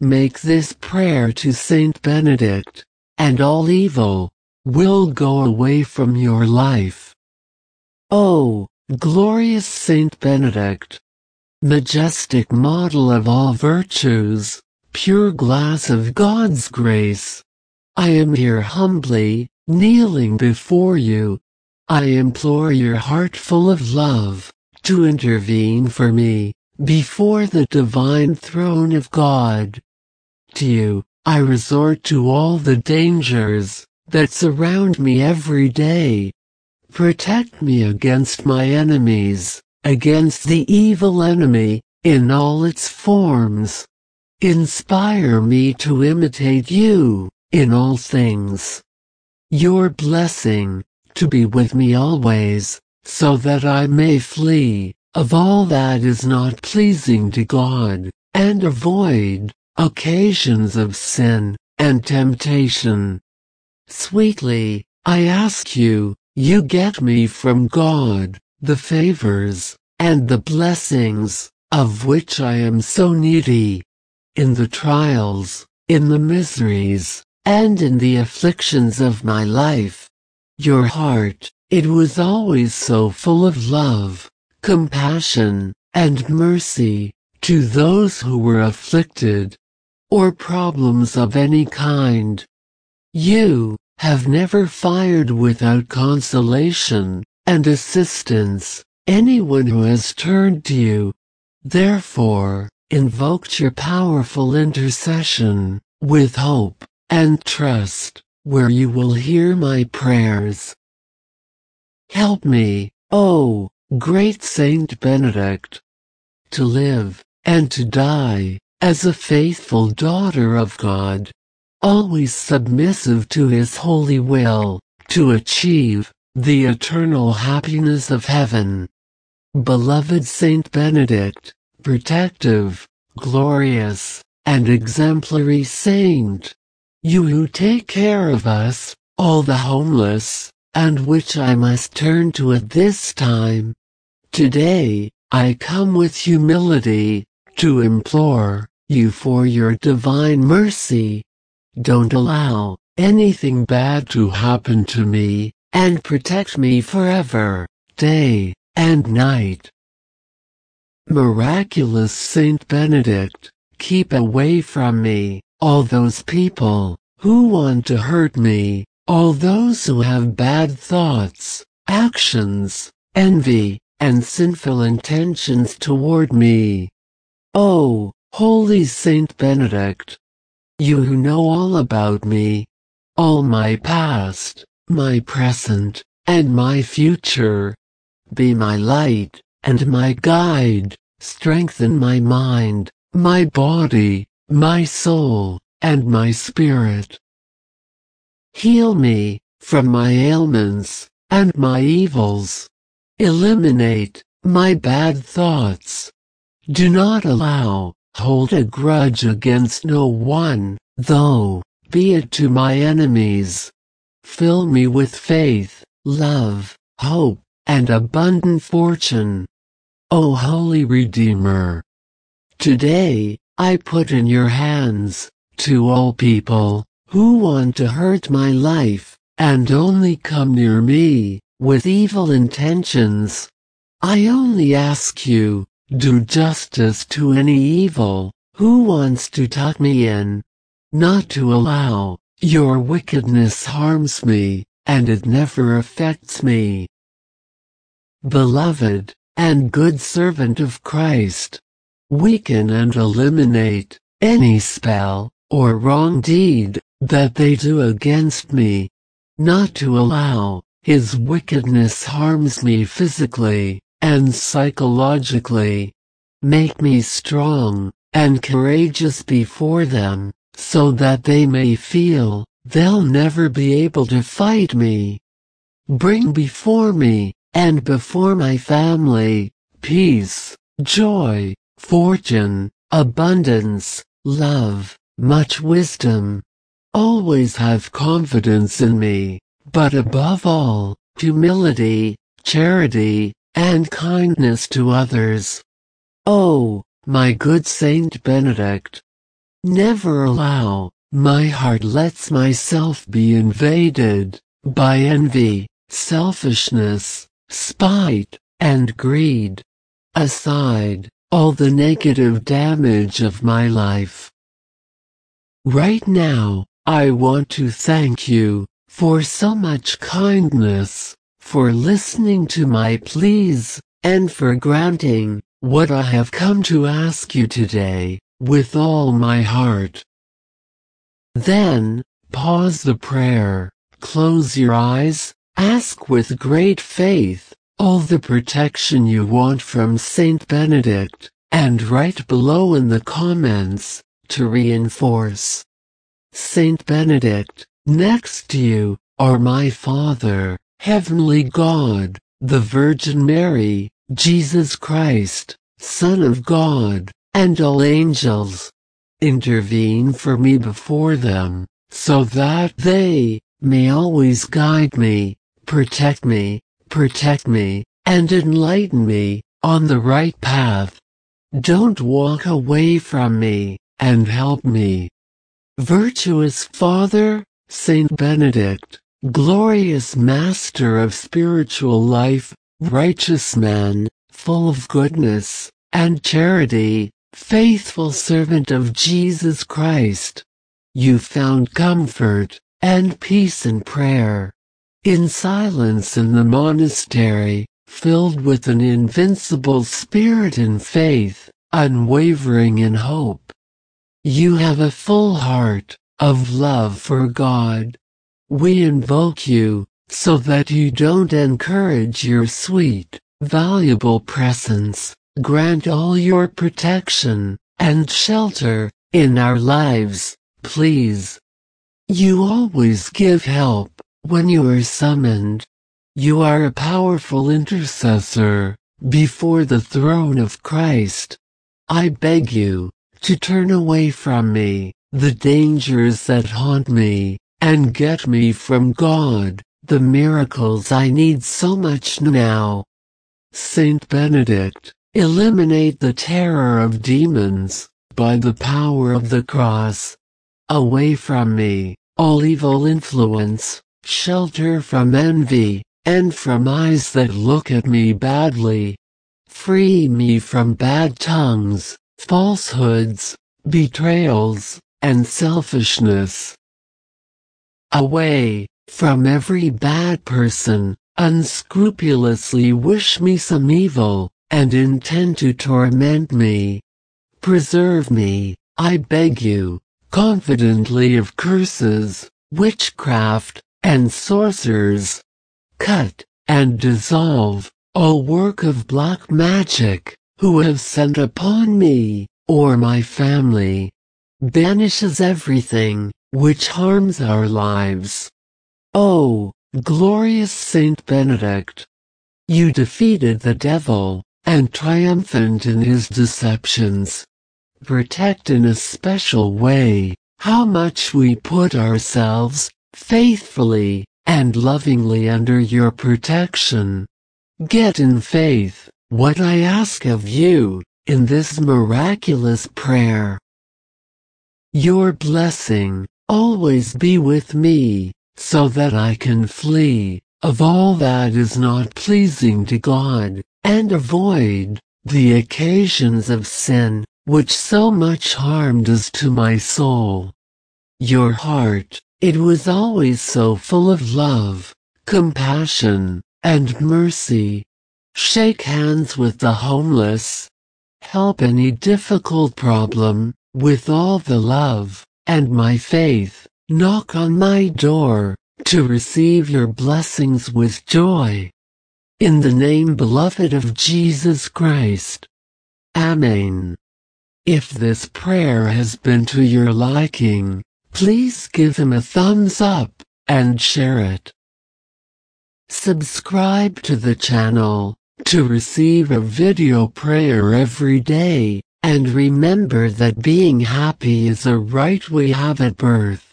make this prayer to Saint Benedict, and all evil will go away from your life. Oh, glorious Saint Benedict! Majestic model of all virtues, pure glass of God's grace. I am here humbly, kneeling before you. I implore your heart full of love, to intervene for me, before the divine throne of God. To you, I resort to all the dangers, that surround me every day. Protect me against my enemies, against the evil enemy, in all its forms. Inspire me to imitate you, in all things. Your blessing, to be with me always, so that I may flee, of all that is not pleasing to God, and avoid, occasions of sin, and temptation. Sweetly, I ask you, you get me from God, the favors, and the blessings, of which I am so needy. In the trials, in the miseries, and in the afflictions of my life. Your heart, it was always so full of love, compassion, and mercy, to those who were afflicted, or problems of any kind. You have never fired without consolation and assistance anyone who has turned to you. Therefore, invoked your powerful intercession with hope and trust, where you will hear my prayers. Help me, O great Saint Benedict, to live and to die as a faithful daughter of God always submissive to his holy will, to achieve the eternal happiness of heaven. Beloved Saint Benedict, protective, glorious, and exemplary saint, you who take care of us, all the homeless, and which I must turn to at this time. Today, I come with humility, to implore you for your divine mercy, don't allow anything bad to happen to me, and protect me forever, day and night. Miraculous Saint Benedict, keep away from me, all those people who want to hurt me, all those who have bad thoughts, actions, envy, and sinful intentions toward me. Oh, Holy Saint Benedict, you who know all about me, all my past, my present, and my future. Be my light and my guide, strengthen my mind, my body, my soul, and my spirit. Heal me from my ailments and my evils. Eliminate my bad thoughts. Do not allow hold a grudge against no one, though, be it to my enemies. Fill me with faith, love, hope, and abundant fortune. O Holy Redeemer! Today, I put in your hands, to all people, who want to hurt my life, and only come near me, with evil intentions. I only ask you, do justice to any evil, who wants to tuck me in, not to allow, your wickedness harms me, and it never affects me. Beloved, and good servant of Christ, weaken and eliminate, any spell, or wrong deed, that they do against me, not to allow, his wickedness harms me physically, and psychologically. Make me strong and courageous before them, so that they may feel they'll never be able to fight me. Bring before me, and before my family, peace, joy, fortune, abundance, love, much wisdom. Always have confidence in me, but above all, humility, charity, and kindness to others. Oh, my good Saint Benedict! Never allow my heart lets myself be invaded by envy, selfishness, spite, and greed. Aside all the negative damage of my life. Right now, I want to thank you for so much kindness, for listening to my pleas, and for granting what I have come to ask you today, with all my heart. Then, pause the prayer, close your eyes, ask with great faith, all the protection you want from Saint Benedict, and write below in the comments, to reinforce. Saint Benedict, next to you, are my Father, Heavenly God, the Virgin Mary, Jesus Christ, Son of God, and all angels. Intervene for me before them, so that they may always guide me, protect me, protect me, and enlighten me on the right path. Don't walk away from me, and help me. Virtuous Father, Saint Benedict, glorious Master of spiritual life, righteous man, full of goodness and charity, faithful servant of Jesus Christ. You found comfort and peace in prayer. In silence in the monastery, filled with an invincible spirit and faith, unwavering in hope. You have a full heart of love for God. We invoke you, so that you don't encourage your sweet, valuable presence, grant all your protection and shelter in our lives, please. You always give help when you are summoned. You are a powerful intercessor before the throne of Christ. I beg you to turn away from me the dangers that haunt me and get me from God the miracles I need so much now. Saint Benedict, eliminate the terror of demons by the power of the cross. Away from me, all evil influence, shelter from envy, and from eyes that look at me badly. Free me from bad tongues, falsehoods, betrayals, and selfishness. Away from every bad person, unscrupulously wish me some evil, and intend to torment me. Preserve me, I beg you, confidently of curses, witchcraft, and sorcerers. Cut, and dissolve, all work of black magic, who have sent upon me, or my family. Banishes everything, which harms our lives. Oh, glorious Saint Benedict! You defeated the devil, and triumphant in his deceptions. Protect in a special way how much we put ourselves, faithfully and lovingly under your protection. Get in faith what I ask of you in this miraculous prayer. Your blessing always be with me so that I can flee of all that is not pleasing to God, and avoid the occasions of sin, which so much harm does to my soul. Your heart, it was always so full of love, compassion, and mercy. Shake hands with the homeless. Help any difficult problem, with all the love, and my faith. Knock on my door, to receive your blessings with joy. In the name beloved of Jesus Christ. Amen. If this prayer has been to your liking, please give him a thumbs up, and share it. Subscribe to the channel, to receive a video prayer every day, and remember that being happy is a right we have at birth.